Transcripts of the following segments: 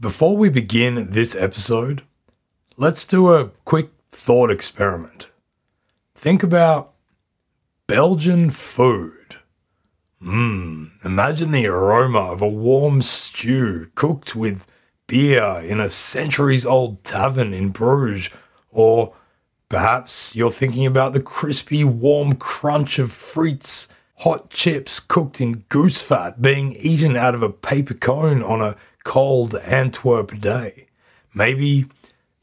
Before we begin this episode, let's do a quick thought experiment. Think about Belgian food. Mmm, imagine the aroma of a warm stew cooked with beer in a centuries old tavern in Bruges, or perhaps you're thinking about the crispy, warm crunch of frites, hot chips cooked in goose fat being eaten out of a paper cone on a cold Antwerp day. Maybe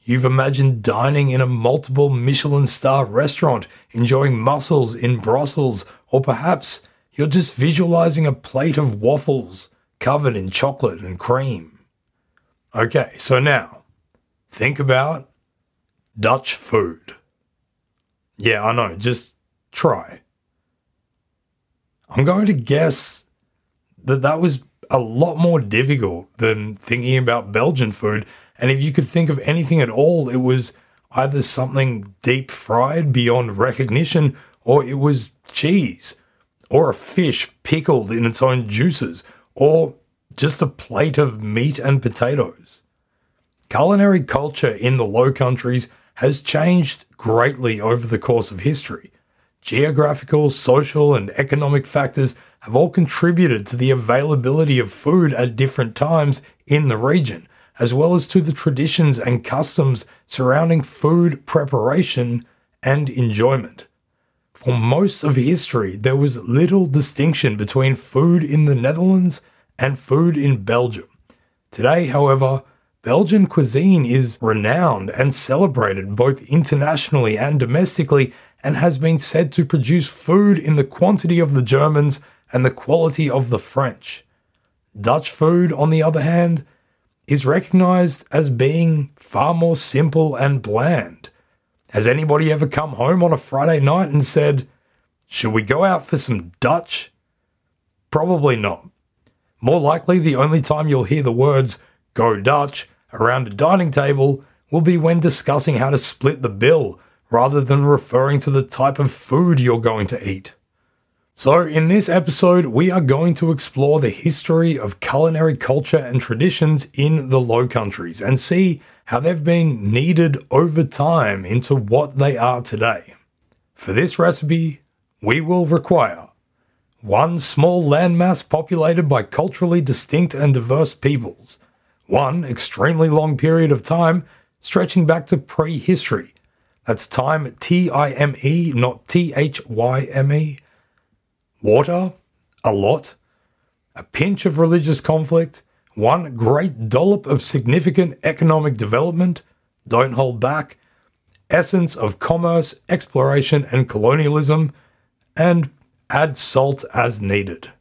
you've imagined dining in a multiple Michelin star restaurant, enjoying mussels in Brussels, or perhaps you're just visualizing a plate of waffles covered in chocolate and cream. Okay, so now think about Dutch food. Yeah, I know, just try. I'm going to guess that that was a lot more difficult than thinking about Belgian food. And if you could think of anything at all, it was either something deep fried beyond recognition, or it was cheese, or a fish pickled in its own juices, or just a plate of meat and potatoes. Culinary culture in the Low Countries has changed greatly over the course of history. Geographical, social, and economic factors have all contributed to the availability of food at different times in the region, as well as to the traditions and customs surrounding food preparation and enjoyment. For most of history, there was little distinction between food in the Netherlands and food in Belgium. Today, however, Belgian cuisine is renowned and celebrated both internationally and domestically and has been said to produce food in the quantity of the Germans and the quality of the French. Dutch food, on the other hand, is recognized as being far more simple and bland. Has anybody ever come home on a Friday night and said, Should we go out for some Dutch? Probably not. More likely, the only time you'll hear the words go Dutch around a dining table will be when discussing how to split the bill rather than referring to the type of food you're going to eat. So, in this episode, we are going to explore the history of culinary culture and traditions in the Low Countries and see how they've been kneaded over time into what they are today. For this recipe, we will require one small landmass populated by culturally distinct and diverse peoples, one extremely long period of time stretching back to prehistory. That's time T I M E, not T H Y M E water, a lot, a pinch of religious conflict, one great dollop of significant economic development, don't hold back, essence of commerce, exploration, and colonialism, and add salt as needed.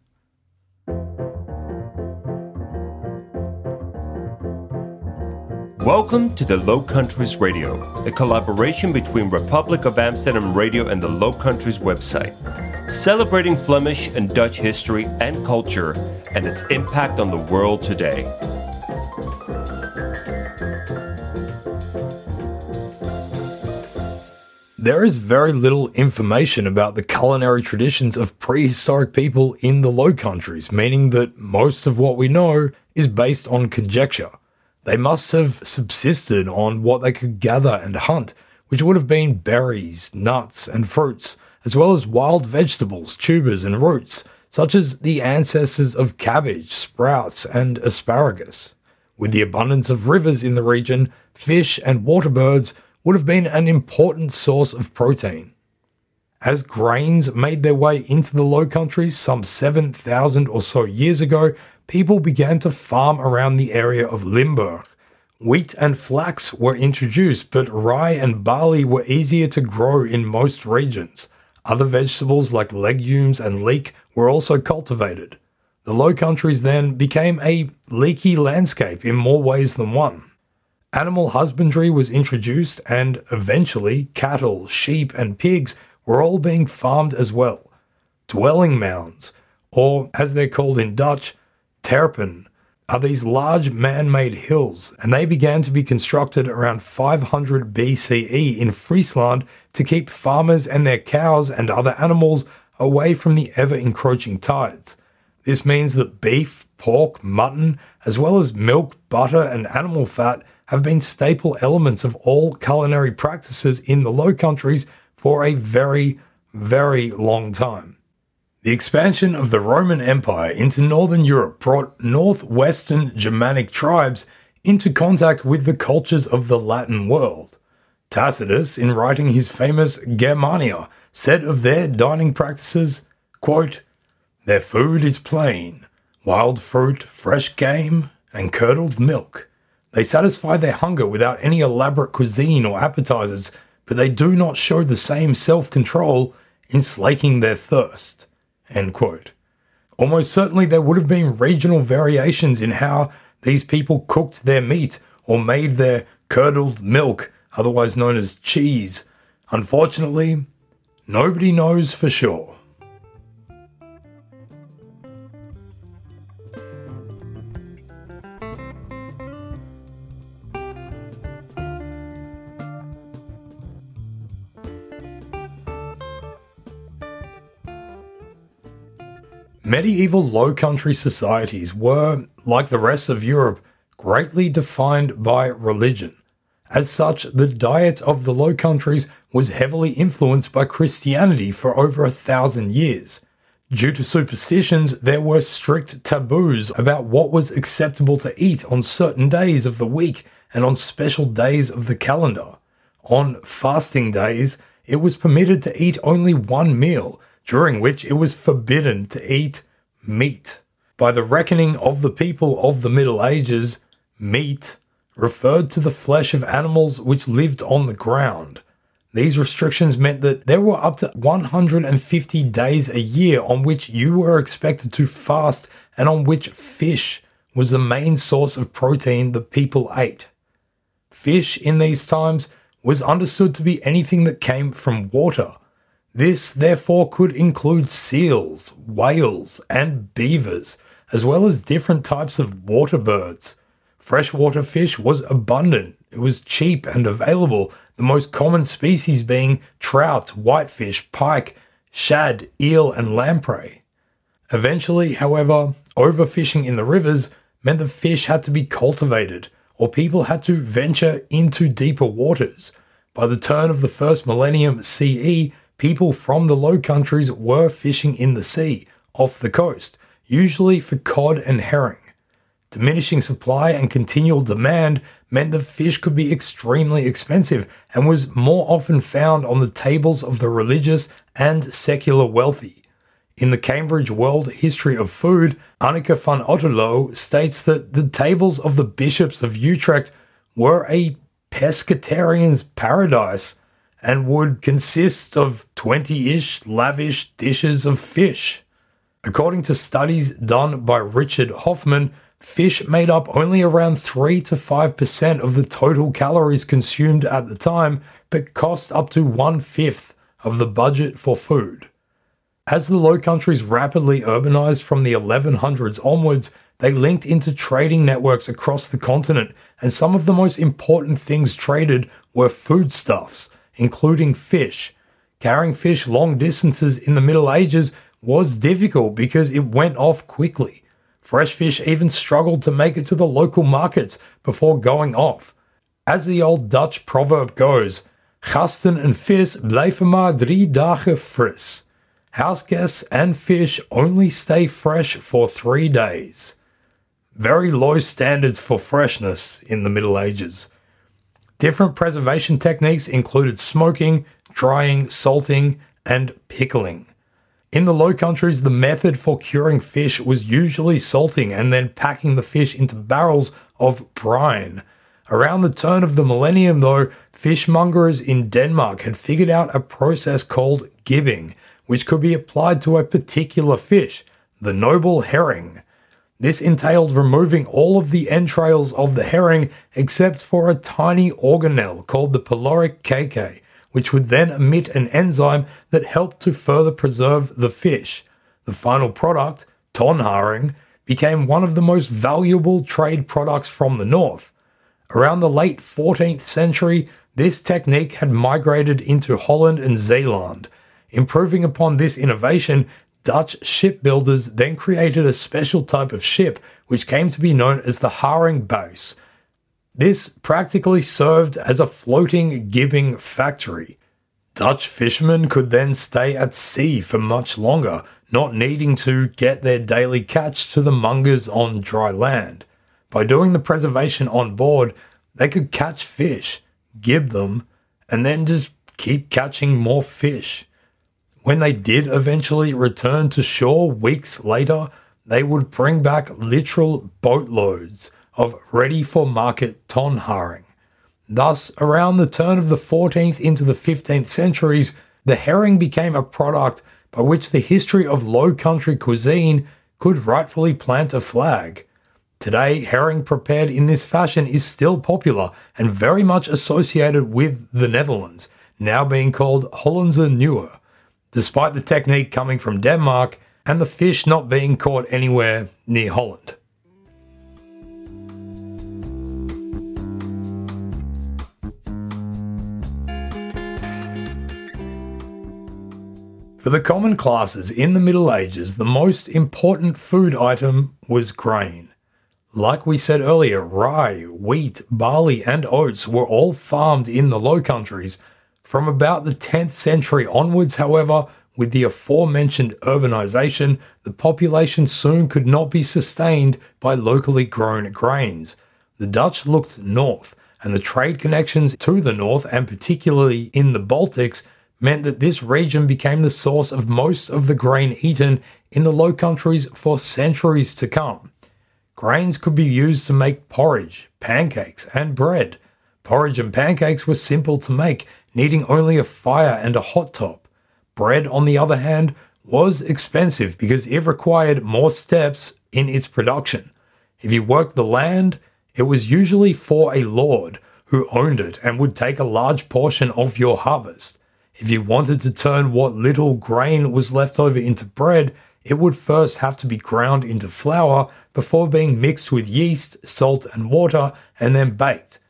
Welcome to the Low Countries Radio, a collaboration between Republic of Amsterdam Radio and the Low Countries website celebrating Flemish and Dutch history and culture and its impact on the world today. There is very little information about the culinary traditions of prehistoric people in the Low Countries, meaning that most of what we know is based on conjecture. They must have subsisted on what they could gather and hunt, which would have been berries, nuts, and fruits, as well as wild vegetables, tubers, and roots, such as the ancestors of cabbage, sprouts, and asparagus. With the abundance of rivers in the region, fish and water birds would have been an important source of protein. As grains made their way into the Low Countries some 7,000 or so years ago, people began to farm around the area of Limburg. Wheat and flax were introduced, but rye and barley were easier to grow in most regions. Other vegetables like legumes and leek were also cultivated. The Low Countries then became a leaky landscape in more ways than one. Animal husbandry was introduced, and eventually cattle, sheep, and pigs were all being farmed as well. Dwelling mounds, or as they're called in Dutch, terpen, are these large man made hills, and they began to be constructed around 500 BCE in Friesland to keep farmers and their cows and other animals away from the ever encroaching tides. This means that beef, pork, mutton, as well as milk, butter, and animal fat have been staple elements of all culinary practices in the Low Countries for a very, very long time. The expansion of the Roman Empire into northern Europe brought northwestern Germanic tribes into contact with the cultures of the Latin world. Tacitus, in writing his famous Germania, said of their dining practices, quote, Their food is plain, wild fruit, fresh game, and curdled milk. They satisfy their hunger without any elaborate cuisine or appetizers, but they do not show the same self control in slaking their thirst. Almost certainly there would have been regional variations in how these people cooked their meat or made their curdled milk, otherwise known as cheese. Unfortunately, nobody knows for sure. Medieval Low Country societies were, like the rest of Europe, greatly defined by religion. As such, the diet of the Low Countries was heavily influenced by Christianity for over a thousand years. Due to superstitions, there were strict taboos about what was acceptable to eat on certain days of the week and on special days of the calendar. On fasting days, it was permitted to eat only one meal, during which it was forbidden to eat meat. By the reckoning of the people of the Middle Ages, meat referred to the flesh of animals which lived on the ground. These restrictions meant that there were up to 150 days a year on which you were expected to fast and on which fish was the main source of protein that people ate. Fish in these times was understood to be anything that came from water, this, therefore, could include seals, whales, and beavers, as well as different types of water birds. Freshwater fish was abundant, it was cheap and available, the most common species being trout, whitefish, pike, shad, eel, and lamprey. Eventually, however, overfishing in the rivers meant the fish had to be cultivated, or people had to venture into deeper waters. By the turn of the first millennium CE, people from the Low Countries were fishing in the sea, off the coast, usually for cod and herring. Diminishing supply and continual demand meant that fish could be extremely expensive and was more often found on the tables of the religious and secular wealthy. In the Cambridge World History of Food, Anneke van Otterloo states that the tables of the bishops of Utrecht were a pescatarian's paradise and would consist of 20 ish lavish dishes of fish. According to studies done by Richard Hoffman, fish made up only around 3 to 5% of the total calories consumed at the time, but cost up to one fifth of the budget for food. As the Low Countries rapidly urbanized from the 1100s onwards, they linked into trading networks across the continent, and some of the most important things traded were foodstuffs, including fish. Carrying fish long distances in the Middle Ages was difficult because it went off quickly. Fresh fish even struggled to make it to the local markets before going off. As the old Dutch proverb goes, gasten en vis blijven maar drie dagen fris. House guests and fish only stay fresh for three days. Very low standards for freshness in the Middle Ages. Different preservation techniques included smoking, drying, salting, and pickling. In the Low Countries, the method for curing fish was usually salting and then packing the fish into barrels of brine. Around the turn of the millennium, though, fishmongers in Denmark had figured out a process called gibbing, which could be applied to a particular fish, the noble herring. This entailed removing all of the entrails of the herring except for a tiny organelle called the pyloric caecae, which would then emit an enzyme that helped to further preserve the fish. The final product, tonharing, became one of the most valuable trade products from the north. Around the late 14th century, this technique had migrated into Holland and Zeeland. Improving upon this innovation, Dutch shipbuilders then created a special type of ship which came to be known as the haringbuis. This practically served as a floating gibbing factory. Dutch fishermen could then stay at sea for much longer, not needing to get their daily catch to the mongers on dry land. By doing the preservation on board, they could catch fish, gib them, and then just keep catching more fish. When they did eventually return to shore weeks later, they would bring back literal boatloads of ready for market ton tonharing. Thus, around the turn of the 14th into the 15th centuries, the herring became a product by which the history of low country cuisine could rightfully plant a flag. Today, herring prepared in this fashion is still popular and very much associated with the Netherlands, now being called Hollandse Nieuwe despite the technique coming from Denmark and the fish not being caught anywhere near Holland. For the common classes in the Middle Ages, the most important food item was grain. Like we said earlier, rye, wheat, barley, and oats were all farmed in the Low Countries from about the 10th century onwards, however, with the aforementioned urbanization, the population soon could not be sustained by locally grown grains. The Dutch looked north, and the trade connections to the north, and particularly in the Baltics, meant that this region became the source of most of the grain eaten in the Low Countries for centuries to come. Grains could be used to make porridge, pancakes, and bread. Porridge and pancakes were simple to make needing only a fire and a hot top. Bread, on the other hand, was expensive because it required more steps in its production. If you worked the land, it was usually for a lord who owned it and would take a large portion of your harvest. If you wanted to turn what little grain was left over into bread, it would first have to be ground into flour before being mixed with yeast, salt, and water and then baked.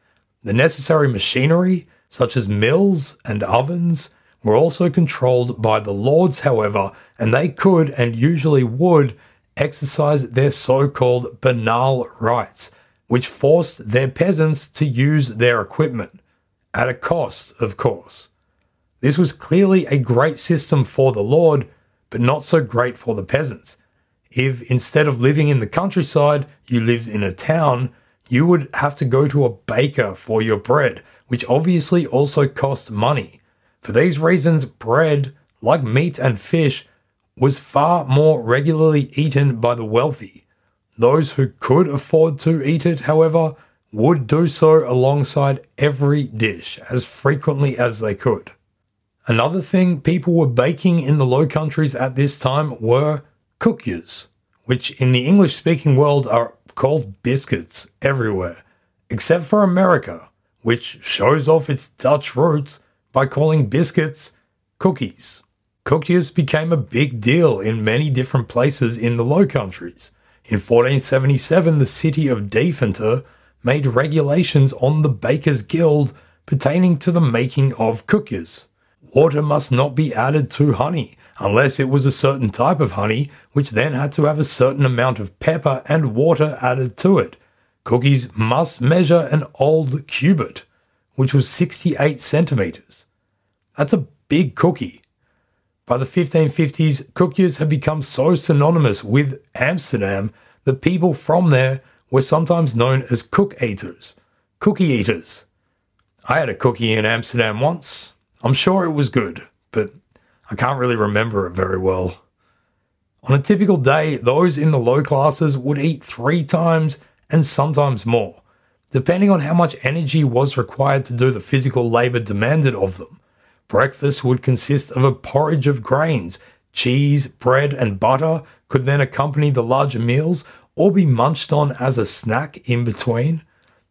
The necessary machinery, such as mills and ovens, were also controlled by the lords, however, and they could and usually would exercise their so called banal rights, which forced their peasants to use their equipment, at a cost, of course. This was clearly a great system for the lord, but not so great for the peasants. If instead of living in the countryside, you lived in a town, you would have to go to a baker for your bread, which obviously also cost money. For these reasons, bread, like meat and fish, was far more regularly eaten by the wealthy. Those who could afford to eat it, however, would do so alongside every dish as frequently as they could. Another thing people were baking in the Low Countries at this time were koekjes, which in the English speaking world are called biscuits everywhere, except for America, which shows off its Dutch roots by calling biscuits cookies. Cookies became a big deal in many different places in the Low Countries. In 1477, the city of Deventer made regulations on the Bakers Guild pertaining to the making of cookies. Water must not be added to honey unless it was a certain type of honey, which then had to have a certain amount of pepper and water added to it. Cookies must measure an old cubit, which was 68 centimeters. That's a big cookie. By the 1550s, cookies had become so synonymous with Amsterdam that people from there were sometimes known as cook eaters, cookie eaters. I had a cookie in Amsterdam once. I'm sure it was good, but I can't really remember it very well. On a typical day, those in the low classes would eat three times and sometimes more, depending on how much energy was required to do the physical labour demanded of them. Breakfast would consist of a porridge of grains, cheese, bread, and butter could then accompany the larger meals or be munched on as a snack in between.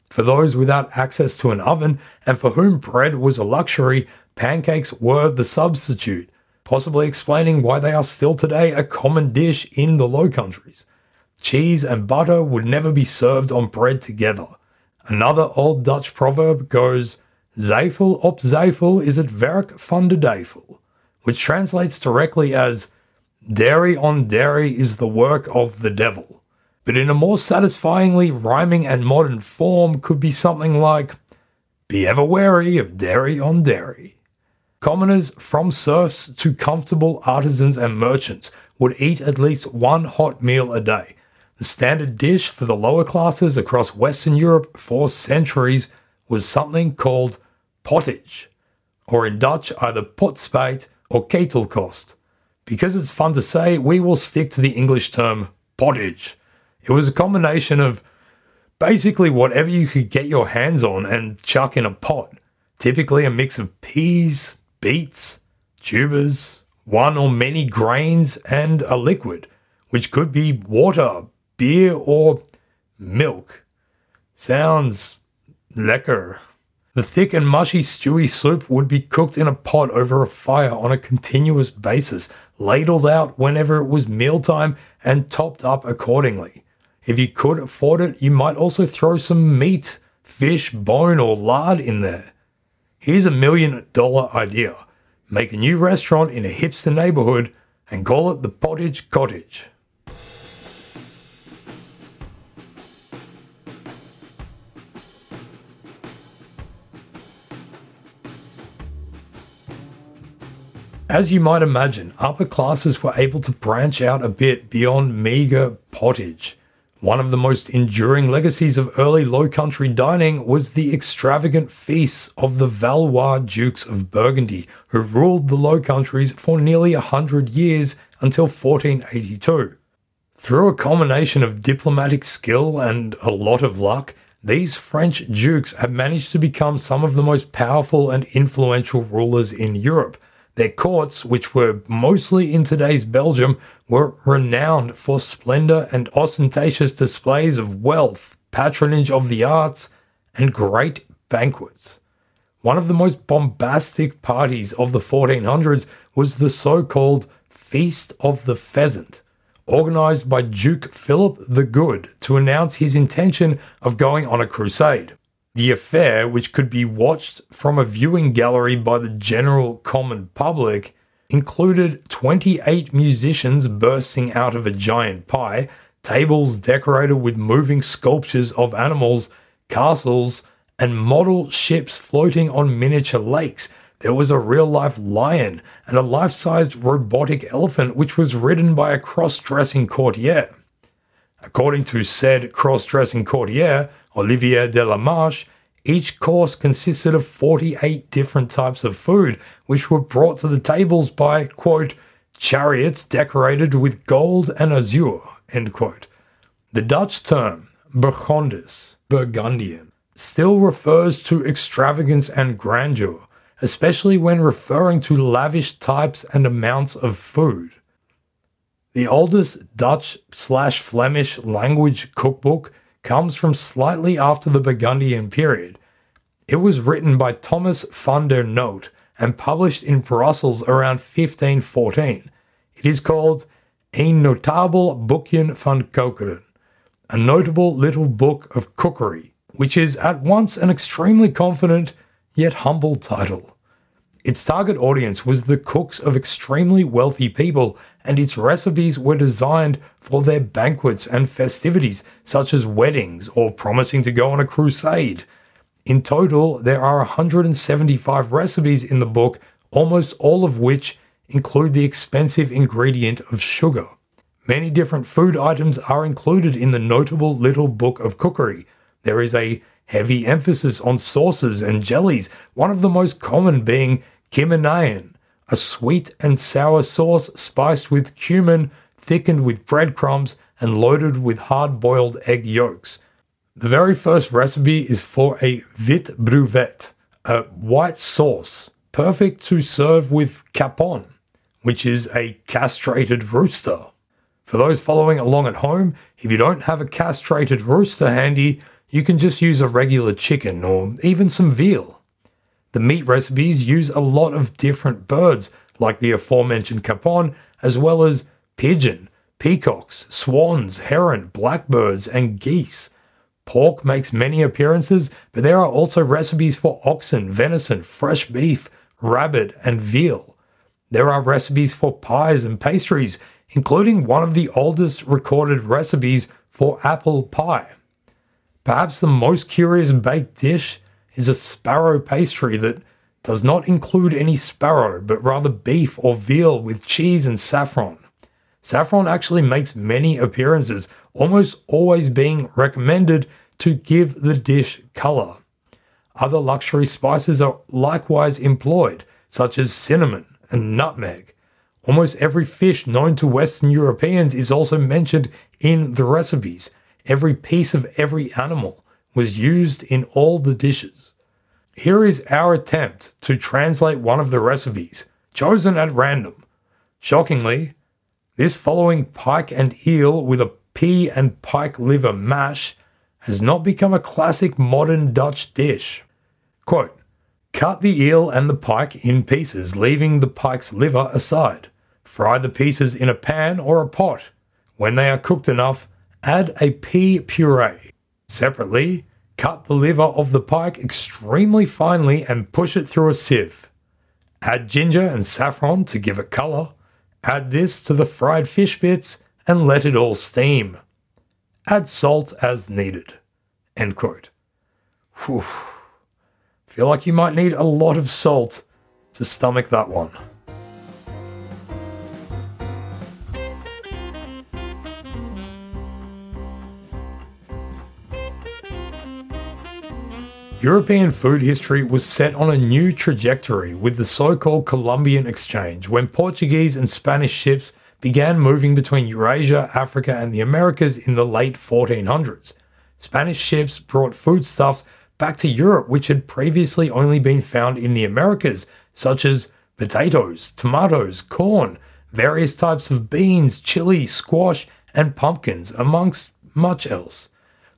For those without access to an oven and for whom bread was a luxury, pancakes were the substitute, possibly explaining why they are still today a common dish in the Low Countries. Cheese and butter would never be served on bread together. Another Old Dutch proverb goes, Zuivel op zuivel is het werk van de duivel, which translates directly as Dairy on dairy is the work of the devil. But in a more satisfyingly rhyming and modern form could be something like Be ever wary of dairy on dairy. Commoners, from serfs to comfortable artisans and merchants, would eat at least one hot meal a day. The standard dish for the lower classes across Western Europe for centuries was something called pottage, or in Dutch either potspijs or ketelkost. Because it's fun to say, we will stick to the English term pottage. It was a combination of basically whatever you could get your hands on and chuck in a pot, typically a mix of peas, beets, tubers, one or many grains, and a liquid, which could be water, beer, or milk. Sounds lekker. The thick and mushy stewy soup would be cooked in a pot over a fire on a continuous basis, ladled out whenever it was mealtime, and topped up accordingly. If you could afford it, you might also throw some meat, fish, bone, or lard in there. Here's a million dollar idea make a new restaurant in a hipster neighborhood and call it the Pottage Cottage. As you might imagine, upper classes were able to branch out a bit beyond meagre pottage. One of the most enduring legacies of early Low Country dining was the extravagant feasts of the Valois Dukes of Burgundy, who ruled the Low Countries for nearly a hundred years until 1482. Through a combination of diplomatic skill and a lot of luck, these French dukes have managed to become some of the most powerful and influential rulers in Europe, their courts, which were mostly in today's Belgium, were renowned for splendor and ostentatious displays of wealth, patronage of the arts, and great banquets. One of the most bombastic parties of the 1400s was the so called Feast of the Pheasant, organized by Duke Philip the Good to announce his intention of going on a crusade. The affair, which could be watched from a viewing gallery by the general common public, included 28 musicians bursting out of a giant pie, tables decorated with moving sculptures of animals, castles, and model ships floating on miniature lakes. There was a real life lion and a life sized robotic elephant, which was ridden by a cross dressing courtier. According to said cross dressing courtier, Olivier de la Marche, each course consisted of 48 different types of food, which were brought to the tables by, quote, chariots decorated with gold and azure, end quote. The Dutch term, Bourgondisch, Burgundian, still refers to extravagance and grandeur, especially when referring to lavish types and amounts of food. The oldest Dutch slash Flemish language cookbook comes from slightly after the Burgundian period. It was written by Thomas van der Noot and published in Brussels around 1514. It is called Een Notabel Boekje van Kokeren, a notable little book of cookery, which is at once an extremely confident yet humble title. Its target audience was the cooks of extremely wealthy people, and its recipes were designed for their banquets and festivities, such as weddings or promising to go on a crusade. In total, there are 175 recipes in the book, almost all of which include the expensive ingredient of sugar. Many different food items are included in the notable little book of cookery. There is a heavy emphasis on sauces and jellies, one of the most common being Kymmeneien, a sweet and sour sauce spiced with cumin, thickened with breadcrumbs, and loaded with hard boiled egg yolks. The very first recipe is for a vit bruvet, a white sauce, perfect to serve with capon, which is a castrated rooster. For those following along at home, if you don't have a castrated rooster handy, you can just use a regular chicken or even some veal. The meat recipes use a lot of different birds, like the aforementioned capon, as well as pigeon, peacocks, swans, heron, blackbirds, and geese. Pork makes many appearances, but there are also recipes for oxen, venison, fresh beef, rabbit, and veal. There are recipes for pies and pastries, including one of the oldest recorded recipes for apple pie. Perhaps the most curious baked dish is a sparrow pastry that does not include any sparrow, but rather beef or veal with cheese and saffron. Saffron actually makes many appearances, almost always being recommended to give the dish color. Other luxury spices are likewise employed, such as cinnamon and nutmeg. Almost every fish known to Western Europeans is also mentioned in the recipes. Every piece of every animal was used in all the dishes. Here is our attempt to translate one of the recipes, chosen at random. Shockingly, this following pike and eel with a pea and pike liver mash has not become a classic modern Dutch dish. Quote, Cut the eel and the pike in pieces, leaving the pike's liver aside. Fry the pieces in a pan or a pot. When they are cooked enough, add a pea puree. Separately, cut the liver of the pike extremely finely and push it through a sieve. Add ginger and saffron to give it colour. Add this to the fried fish bits and let it all steam. Add salt as needed. End quote. Whew. Feel like you might need a lot of salt to stomach that one. European food history was set on a new trajectory with the so called Columbian Exchange when Portuguese and Spanish ships began moving between Eurasia, Africa, and the Americas in the late 1400s. Spanish ships brought foodstuffs back to Europe, which had previously only been found in the Americas, such as potatoes, tomatoes, corn, various types of beans, chili, squash, and pumpkins, amongst much else.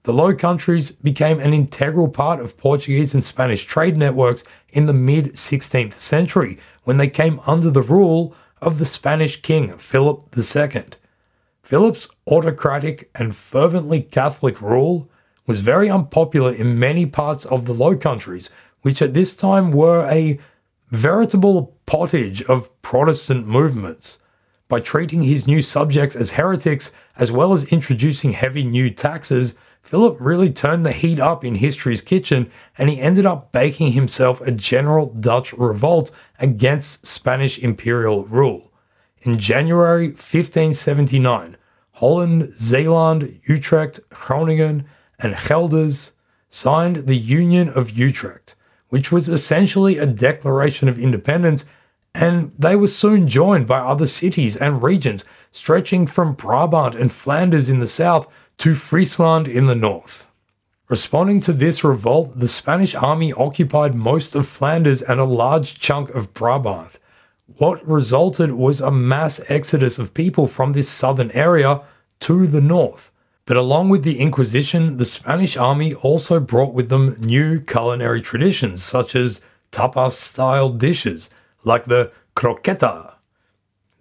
The Low Countries became an integral part of Portuguese and Spanish trade networks in the mid 16th century when they came under the rule of the Spanish king Philip II. Philip's autocratic and fervently Catholic rule was very unpopular in many parts of the Low Countries, which at this time were a veritable pottage of Protestant movements. By treating his new subjects as heretics, as well as introducing heavy new taxes, Philip really turned the heat up in history's kitchen and he ended up baking himself a general Dutch revolt against Spanish imperial rule. In January 1579, Holland, Zeeland, Utrecht, Groningen, and Gelders signed the Union of Utrecht, which was essentially a declaration of independence, and they were soon joined by other cities and regions stretching from Brabant and Flanders in the south to Friesland in the north. Responding to this revolt, the Spanish army occupied most of Flanders and a large chunk of Brabant. What resulted was a mass exodus of people from this southern area to the north. But along with the Inquisition, the Spanish army also brought with them new culinary traditions, such as tapas style dishes, like the croqueta,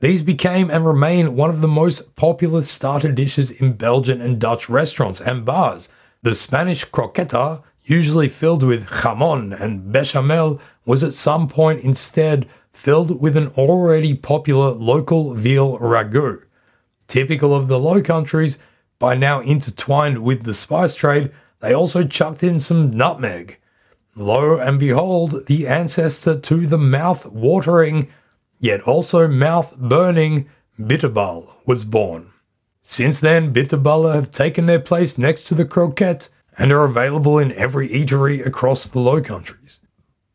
these became and remain one of the most popular starter dishes in Belgian and Dutch restaurants and bars. The Spanish croqueta, usually filled with jamon and bechamel, was at some point instead filled with an already popular local veal ragout. Typical of the Low Countries, by now intertwined with the spice trade, they also chucked in some nutmeg. Lo and behold, the ancestor to the mouth watering yet also mouth burning bitterball was born. Since then, bitterballen have taken their place next to the croquette and are available in every eatery across the Low Countries.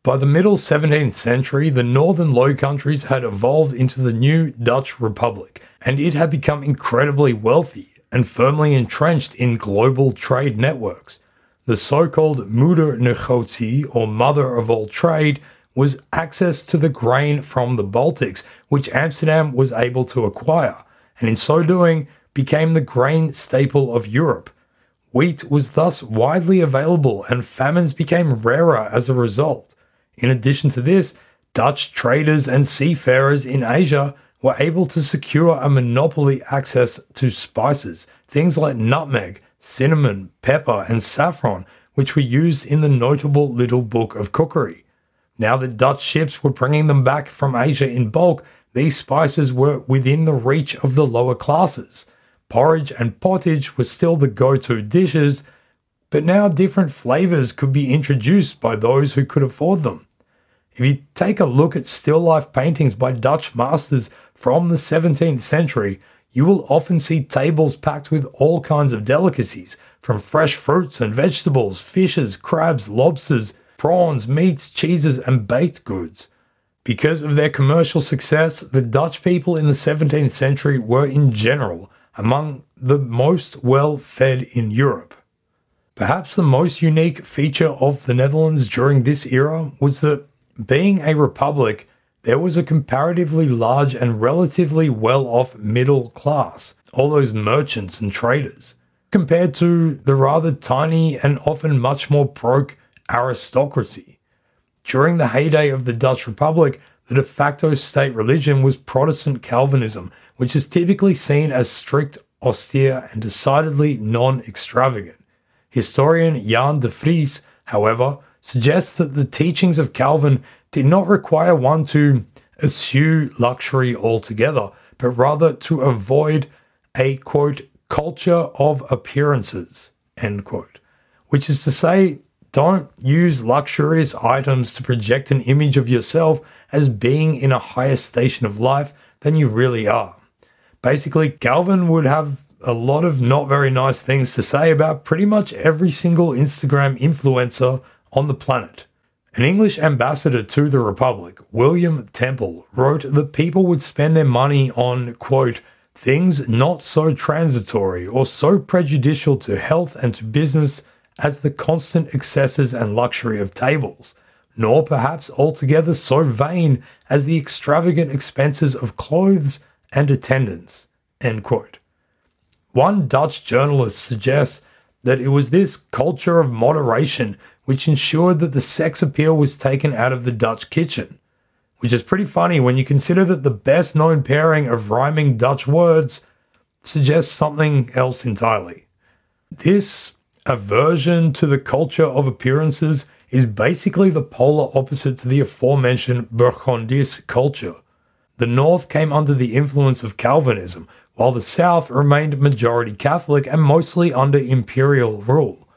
By the middle 17th century, the northern Low Countries had evolved into the new Dutch Republic, and it had become incredibly wealthy and firmly entrenched in global trade networks. The so called Moeder Negotie, or Mother of All Trade, was access to the grain from the Baltics, which Amsterdam was able to acquire, and in so doing became the grain staple of Europe. Wheat was thus widely available, and famines became rarer as a result. In addition to this, Dutch traders and seafarers in Asia were able to secure a monopoly access to spices, things like nutmeg, cinnamon, pepper, and saffron, which were used in the notable Little Book of Cookery. Now that Dutch ships were bringing them back from Asia in bulk, these spices were within the reach of the lower classes. Porridge and pottage were still the go to dishes, but now different flavors could be introduced by those who could afford them. If you take a look at still life paintings by Dutch masters from the 17th century, you will often see tables packed with all kinds of delicacies, from fresh fruits and vegetables, fishes, crabs, lobsters, prawns, meats, cheeses, and baked goods. Because of their commercial success, the Dutch people in the 17th century were in general among the most well fed in Europe. Perhaps the most unique feature of the Netherlands during this era was that being a republic, there was a comparatively large and relatively well off middle class, all those merchants and traders, compared to the rather tiny and often much more broke aristocracy. During the heyday of the Dutch Republic, the de facto state religion was Protestant Calvinism, which is typically seen as strict, austere, and decidedly non extravagant. Historian Jan de Vries, however, suggests that the teachings of Calvin did not require one to eschew luxury altogether, but rather to avoid a quote culture of appearances end quote, which is to say, don't use luxurious items to project an image of yourself as being in a higher station of life than you really are. Basically, Calvin would have a lot of not very nice things to say about pretty much every single Instagram influencer on the planet. An English ambassador to the Republic, William Temple, wrote that people would spend their money on, quote, things not so transitory or so prejudicial to health and to business as the constant excesses and luxury of tables, nor perhaps altogether so vain as the extravagant expenses of clothes and attendance. One Dutch journalist suggests that it was this culture of moderation which ensured that the sex appeal was taken out of the Dutch kitchen. Which is pretty funny when you consider that the best known pairing of rhyming Dutch words suggests something else entirely. This aversion to the culture of appearances is basically the polar opposite to the aforementioned Bourgondisch culture. The North came under the influence of Calvinism, while the South remained majority Catholic and mostly under imperial rule.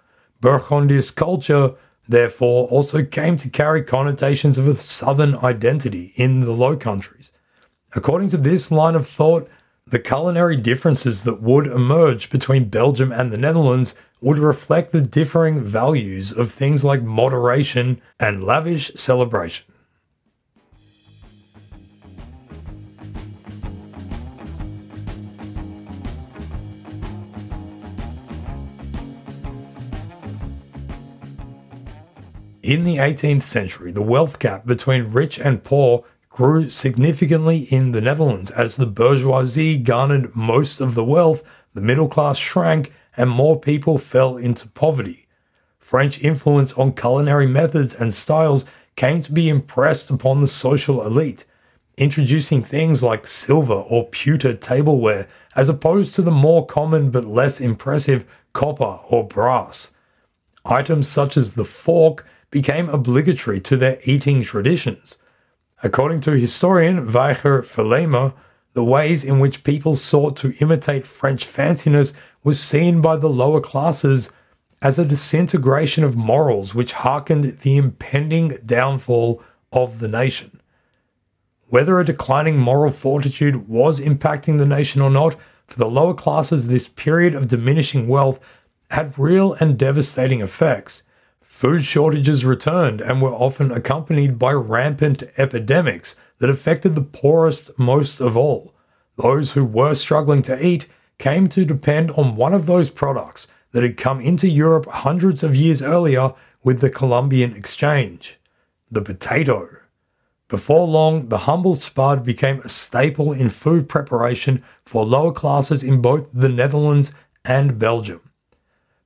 Bourgondisch culture, therefore, also came to carry connotations of a southern identity in the Low Countries. According to this line of thought, the culinary differences that would emerge between Belgium and the Netherlands would reflect the differing values of things like moderation and lavish celebration. In the 18th century, the wealth gap between rich and poor grew significantly in the Netherlands as the bourgeoisie garnered most of the wealth, the middle class shrank, and more people fell into poverty. French influence on culinary methods and styles came to be impressed upon the social elite, introducing things like silver or pewter tableware as opposed to the more common but less impressive copper or brass. Items such as the fork became obligatory to their eating traditions. According to historian Waiger Verlemer, the ways in which people sought to imitate French fanciness was seen by the lower classes as a disintegration of morals which hearkened the impending downfall of the nation. Whether a declining moral fortitude was impacting the nation or not, for the lower classes, this period of diminishing wealth had real and devastating effects. Food shortages returned and were often accompanied by rampant epidemics that affected the poorest most of all. Those who were struggling to eat came to depend on one of those products that had come into Europe hundreds of years earlier with the Columbian Exchange the potato. Before long, the humble spud became a staple in food preparation for lower classes in both the Netherlands and Belgium.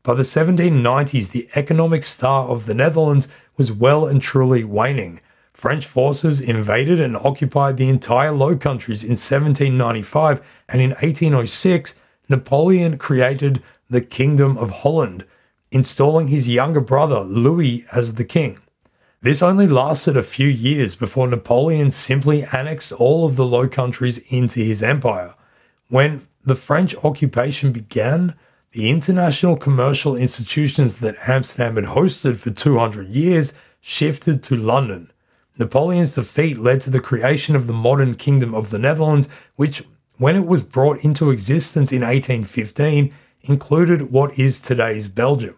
By the 1790s, the economic star of the Netherlands was well and truly waning. French forces invaded and occupied the entire Low Countries in 1795, and in 1806, Napoleon created the Kingdom of Holland, installing his younger brother Louis as the king. This only lasted a few years before Napoleon simply annexed all of the Low Countries into his empire. When the French occupation began, the international commercial institutions that Amsterdam had hosted for 200 years shifted to London. Napoleon's defeat led to the creation of the modern Kingdom of the Netherlands, which, when it was brought into existence in 1815, included what is today's Belgium.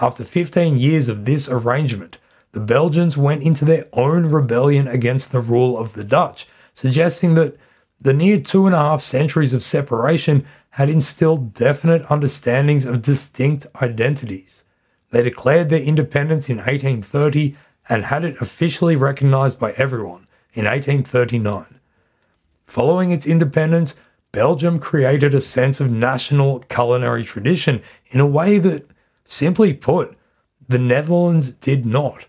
After 15 years of this arrangement, the Belgians went into their own rebellion against the rule of the Dutch, suggesting that the near two and a half centuries of separation had instilled definite understandings of distinct identities. They declared their independence in 1830 and had it officially recognized by everyone in 1839. Following its independence, Belgium created a sense of national culinary tradition in a way that, simply put, the Netherlands did not.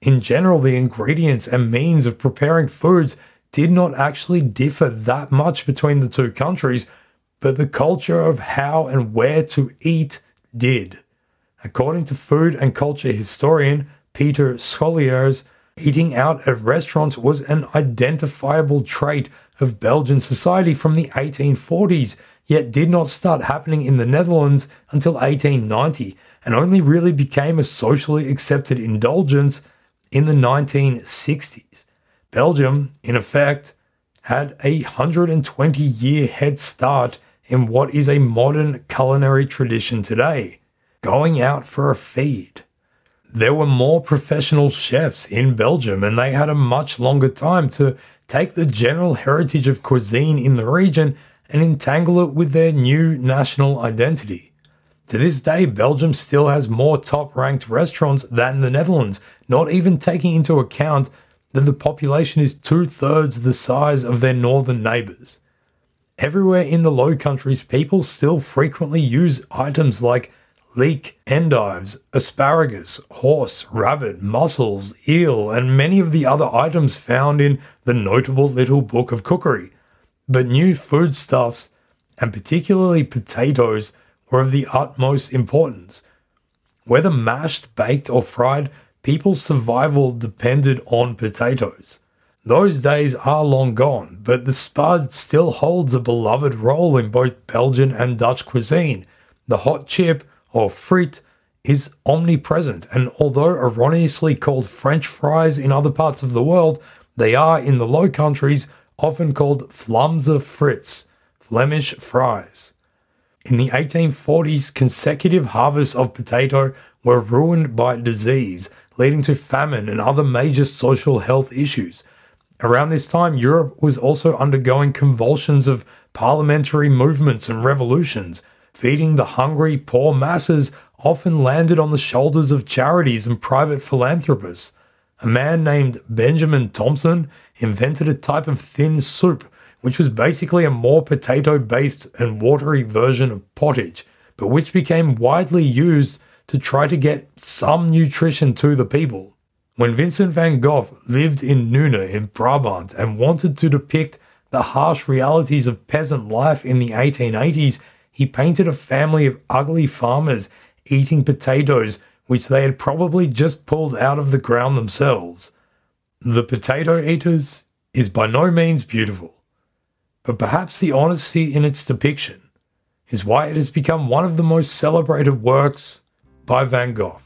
In general, the ingredients and means of preparing foods did not actually differ that much between the two countries, but the culture of how and where to eat did. According to food and culture historian Peter Scholliers, eating out at restaurants was an identifiable trait of Belgian society from the 1840s, yet did not start happening in the Netherlands until 1890 and only really became a socially accepted indulgence in the 1960s. Belgium, in effect, had a 120 year head start in what is a modern culinary tradition today going out for a feed. There were more professional chefs in Belgium, and they had a much longer time to take the general heritage of cuisine in the region and entangle it with their new national identity. To this day, Belgium still has more top ranked restaurants than the Netherlands, not even taking into account that the population is two thirds the size of their northern neighbours. Everywhere in the Low Countries, people still frequently use items like leek, endives, asparagus, horse, rabbit, mussels, eel, and many of the other items found in the notable little book of cookery. But new foodstuffs, and particularly potatoes, were of the utmost importance. Whether mashed, baked, or fried, people's survival depended on potatoes. Those days are long gone, but the spud still holds a beloved role in both Belgian and Dutch cuisine. The hot chip, or friet, is omnipresent, and although erroneously called French fries in other parts of the world, they are in the Low Countries often called Vlaamse frits, Flemish fries. In the 1840s, consecutive harvests of potato were ruined by disease, leading to famine and other major social health issues. Around this time, Europe was also undergoing convulsions of parliamentary movements and revolutions. Feeding the hungry, poor masses often landed on the shoulders of charities and private philanthropists. A man named Benjamin Thompson invented a type of thin soup, which was basically a more potato based and watery version of pottage, but which became widely used to try to get some nutrition to the people. When Vincent van Gogh lived in Nuenen in Brabant and wanted to depict the harsh realities of peasant life in the 1880s, he painted a family of ugly farmers eating potatoes which they had probably just pulled out of the ground themselves. The Potato Eaters is by no means beautiful, but perhaps the honesty in its depiction is why it has become one of the most celebrated works by Van Gogh.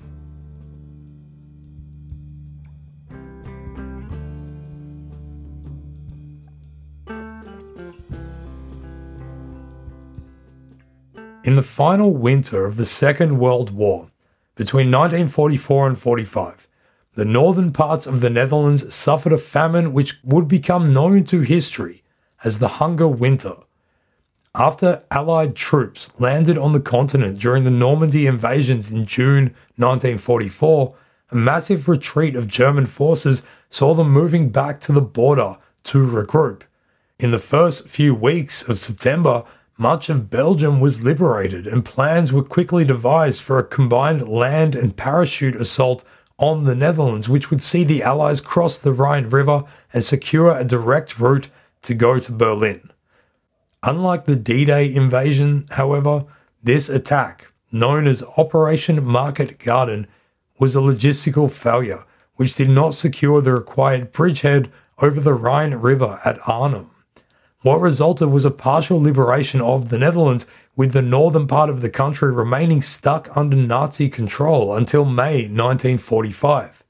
In the final winter of the Second World War, between 1944 and 45, the northern parts of the Netherlands suffered a famine which would become known to history as the Hunger Winter. After Allied troops landed on the continent during the Normandy invasions in June 1944, a massive retreat of German forces saw them moving back to the border to regroup. In the first few weeks of September, much of Belgium was liberated and plans were quickly devised for a combined land and parachute assault on the Netherlands, which would see the Allies cross the Rhine River and secure a direct route to go to Berlin. Unlike the D Day invasion, however, this attack, known as Operation Market Garden, was a logistical failure which did not secure the required bridgehead over the Rhine River at Arnhem. What resulted was a partial liberation of the Netherlands, with the northern part of the country remaining stuck under Nazi control until May 1945.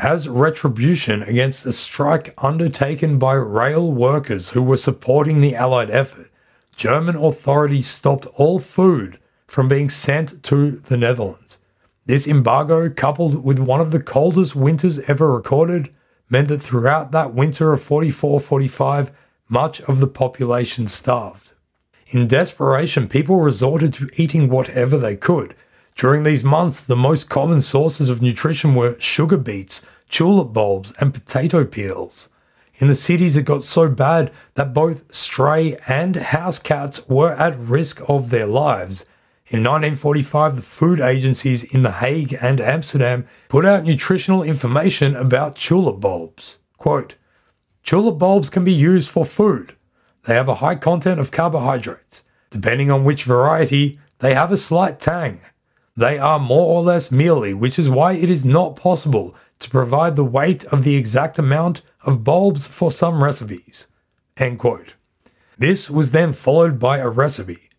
As retribution against a strike undertaken by rail workers who were supporting the Allied effort, German authorities stopped all food from being sent to the Netherlands. This embargo, coupled with one of the coldest winters ever recorded, meant that throughout that winter of 44 45, much of the population starved. In desperation, people resorted to eating whatever they could. During these months, the most common sources of nutrition were sugar beets, tulip bulbs, and potato peels. In the cities, it got so bad that both stray and house cats were at risk of their lives. In 1945, the food agencies in The Hague and Amsterdam put out nutritional information about tulip bulbs. Quote, Tulip bulbs can be used for food. They have a high content of carbohydrates. Depending on which variety, they have a slight tang. They are more or less mealy, which is why it is not possible to provide the weight of the exact amount of bulbs for some recipes. End quote. This was then followed by a recipe.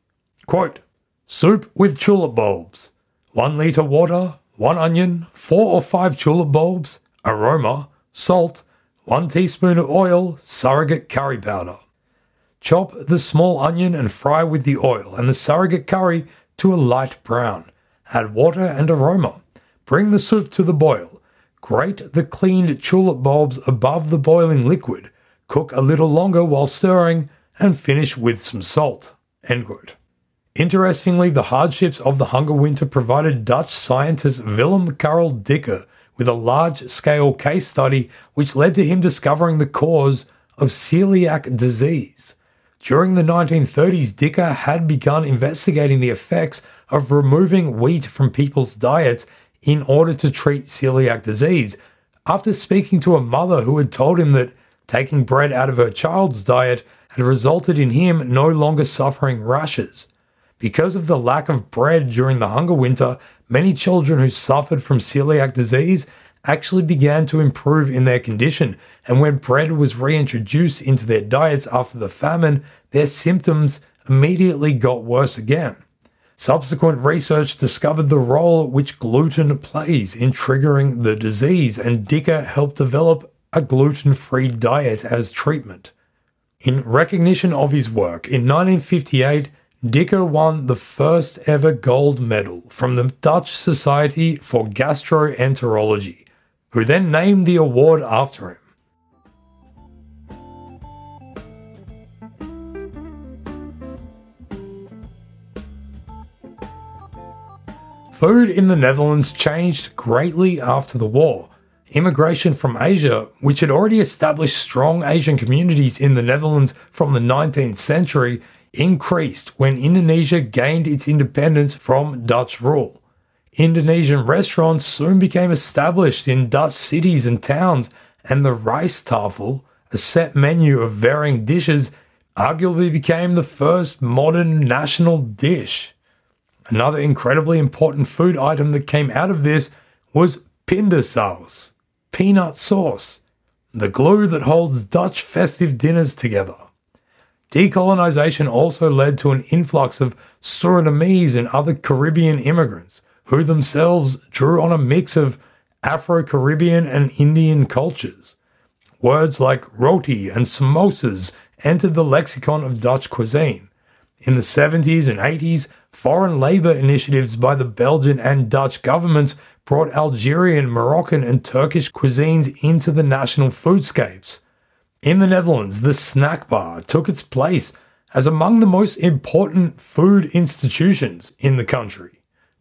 Quote, soup with tulip bulbs. One litre water, one onion, four or five tulip bulbs, aroma, salt, 1 teaspoon of oil, surrogate curry powder. Chop the small onion and fry with the oil and the surrogate curry to a light brown. Add water and aroma. Bring the soup to the boil. Grate the cleaned tulip bulbs above the boiling liquid. Cook a little longer while stirring and finish with some salt. Interestingly, the hardships of the Hunger Winter provided Dutch scientist Willem Karel Dicke with a large scale case study which led to him discovering the cause of celiac disease. During the 1930s, Dicke had begun investigating the effects of removing wheat from people's diets in order to treat celiac disease. After speaking to a mother who had told him that taking bread out of her child's diet had resulted in him no longer suffering rashes. Because of the lack of bread during the hunger winter, many children who suffered from celiac disease actually began to improve in their condition, and when bread was reintroduced into their diets after the famine, their symptoms immediately got worse again. Subsequent research discovered the role which gluten plays in triggering the disease, and Dicke helped develop a gluten free diet as treatment. In recognition of his work, in 1958, Dicke won the first ever gold medal from the Dutch Society for Gastroenterology, who then named the award after him. Food in the Netherlands changed greatly after the war. Immigration from Asia, which had already established strong Asian communities in the Netherlands from the 19th century, increased when Indonesia gained its independence from Dutch rule. Indonesian restaurants soon became established in Dutch cities and towns, and the rijsttafel, a set menu of varying dishes, arguably became the first modern national dish. Another incredibly important food item that came out of this was pindasaus, peanut sauce, the glue that holds Dutch festive dinners together. Decolonization also led to an influx of Surinamese and other Caribbean immigrants, who themselves drew on a mix of Afro Caribbean and Indian cultures. Words like roti and samosas entered the lexicon of Dutch cuisine. In the 70s and 80s, foreign labor initiatives by the Belgian and Dutch governments brought Algerian, Moroccan, and Turkish cuisines into the national foodscapes. In the Netherlands, the snack bar took its place as among the most important food institutions in the country.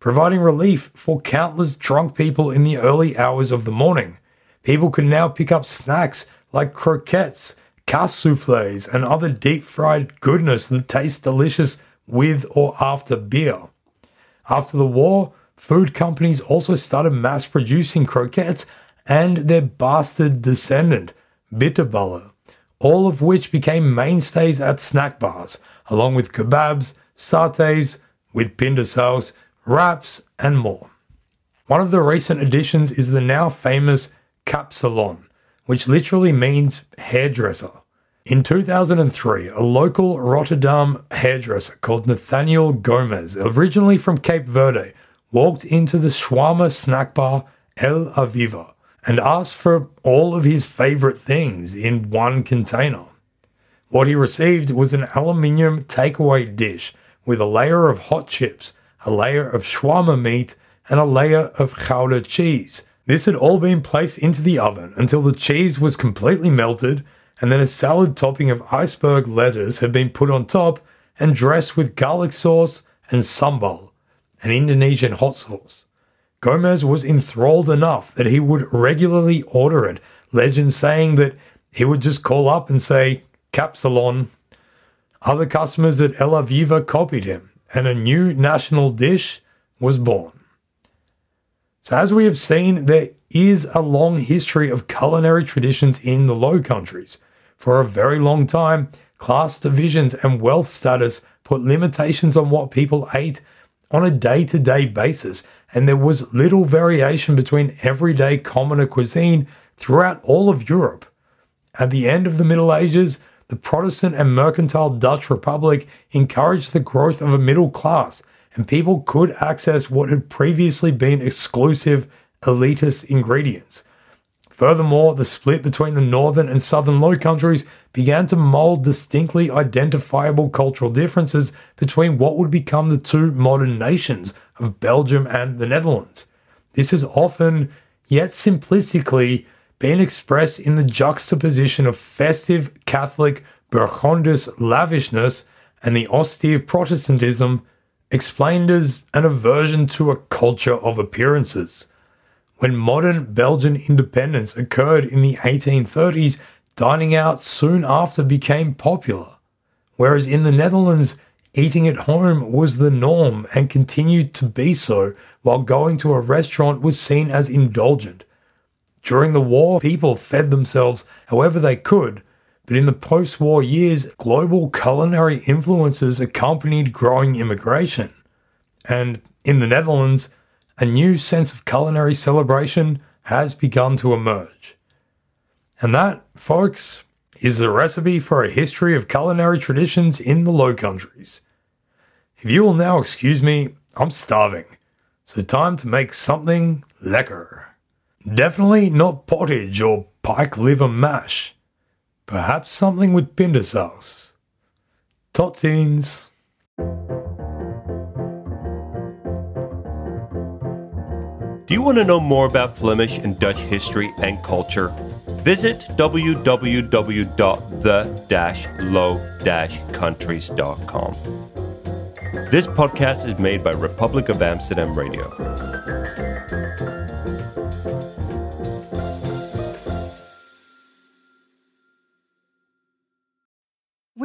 providing relief for countless drunk people in the early hours of the morning. People could now pick up snacks like croquettes, kaassoufflés, and other deep fried goodness that tastes delicious with or after beer. After the war, food companies also started mass producing croquettes and their bastard descendant, bitterballen, all of which became mainstays at snack bars, along with kebabs, satés, with pinda wraps, and more. One of the recent additions is the now famous kapsalon, which literally means hairdresser. In 2003, a local Rotterdam hairdresser called Nathaniel Gomes, originally from Cape Verde, walked into the shawarma snack bar El Aviva and asked for all of his favorite things in one container. What he received was an aluminium takeaway dish with a layer of hot chips, a layer of shawarma meat, and a layer of Gouda cheese. This had all been placed into the oven until the cheese was completely melted, and then a salad topping of iceberg lettuce had been put on top and dressed with garlic sauce and sambal, an Indonesian hot sauce. Gomes was enthralled enough that he would regularly order it, legends saying that he would just call up and say, Kapsalon. Other customers at El Aviva copied him, and a new national dish was born. So, as we have seen, there is a long history of culinary traditions in the Low Countries. For a very long time, class divisions and wealth status put limitations on what people ate on a day to day basis, and there was little variation between everyday commoner cuisine throughout all of Europe. At the end of the Middle Ages, the Protestant and mercantile Dutch Republic encouraged the growth of a middle class, and people could access what had previously been exclusive elitist ingredients. Furthermore, the split between the northern and southern Low Countries began to mold distinctly identifiable cultural differences between what would become the two modern nations of Belgium and the Netherlands. This has often, yet simplistically, been expressed in the juxtaposition of festive Catholic Bourgondisch lavishness and the austere Protestantism explained as an aversion to a culture of appearances. When modern Belgian independence occurred in the 1830s, dining out soon after became popular, whereas in the Netherlands, eating at home was the norm and continued to be so, while going to a restaurant was seen as indulgent. During the war, people fed themselves however they could, but in the post war years, global culinary influences accompanied growing immigration. And in the Netherlands, a new sense of culinary celebration has begun to emerge. And that, folks, is the recipe for a history of culinary traditions in the Low Countries. If you will now excuse me, I'm starving, so time to make something lekker. Definitely not pottage or pike liver mash. Perhaps something with pinda sauce. Tottines. Do you want to know more about Flemish and Dutch history and culture? Visit www.the-low-countries.com. This podcast is made by Republic of Amsterdam Radio.